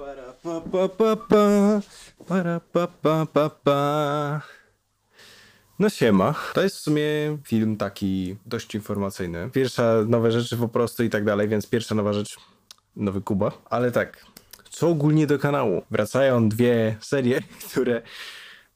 Para pa pa pa pa, para pa pa pa pa. No siema. To jest w sumie film taki dość informacyjny. Pierwsza nowe rzeczy po prostu i tak dalej, więc pierwsza nowa rzecz, nowy Kuba. Ale tak, co ogólnie do kanału? Wracają dwie serie, które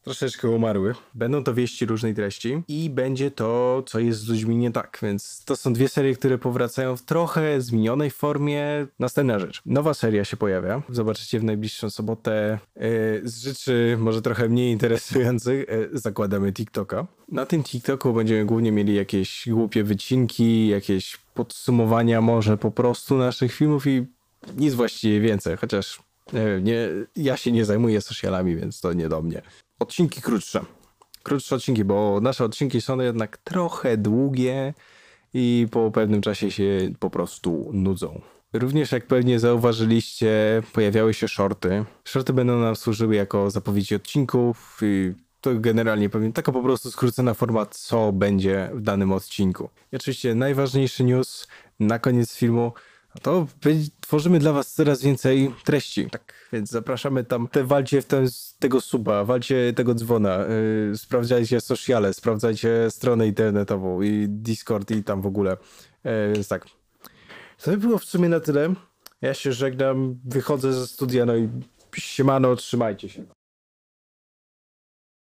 troszeczkę umarły. Będą to wieści różnej treści i będzie to, co jest z ludźmi nie tak. Więc to są dwie serie, które powracają w trochę zmienionej formie. Następna rzecz. Nowa seria się pojawia. Zobaczycie w najbliższą sobotę. Yy, z rzeczy może trochę mniej interesujących yy, zakładamy TikToka. Na tym TikToku będziemy głównie mieli jakieś głupie wycinki, jakieś podsumowania może po prostu naszych filmów i nic właściwie więcej, chociaż nie, ja się nie zajmuję socialami, więc to nie do mnie. Odcinki krótsze. Krótsze odcinki, bo nasze odcinki są jednak trochę długie i po pewnym czasie się po prostu nudzą. Również jak pewnie zauważyliście, pojawiały się shorty. Shorty będą nam służyły jako zapowiedzi odcinków i to generalnie powiem, taka po prostu skrócona forma, co będzie w danym odcinku. I oczywiście najważniejszy news na koniec filmu, to tworzymy dla was coraz więcej treści. Tak, więc zapraszamy tam, te walcie w ten, tego suba, walcie tego dzwona, yy, sprawdzajcie sociale, sprawdzajcie stronę internetową i Discord i tam w ogóle. Yy, więc tak. To by było w sumie na tyle. Ja się żegnam, wychodzę ze studia, no i siemano, trzymajcie się.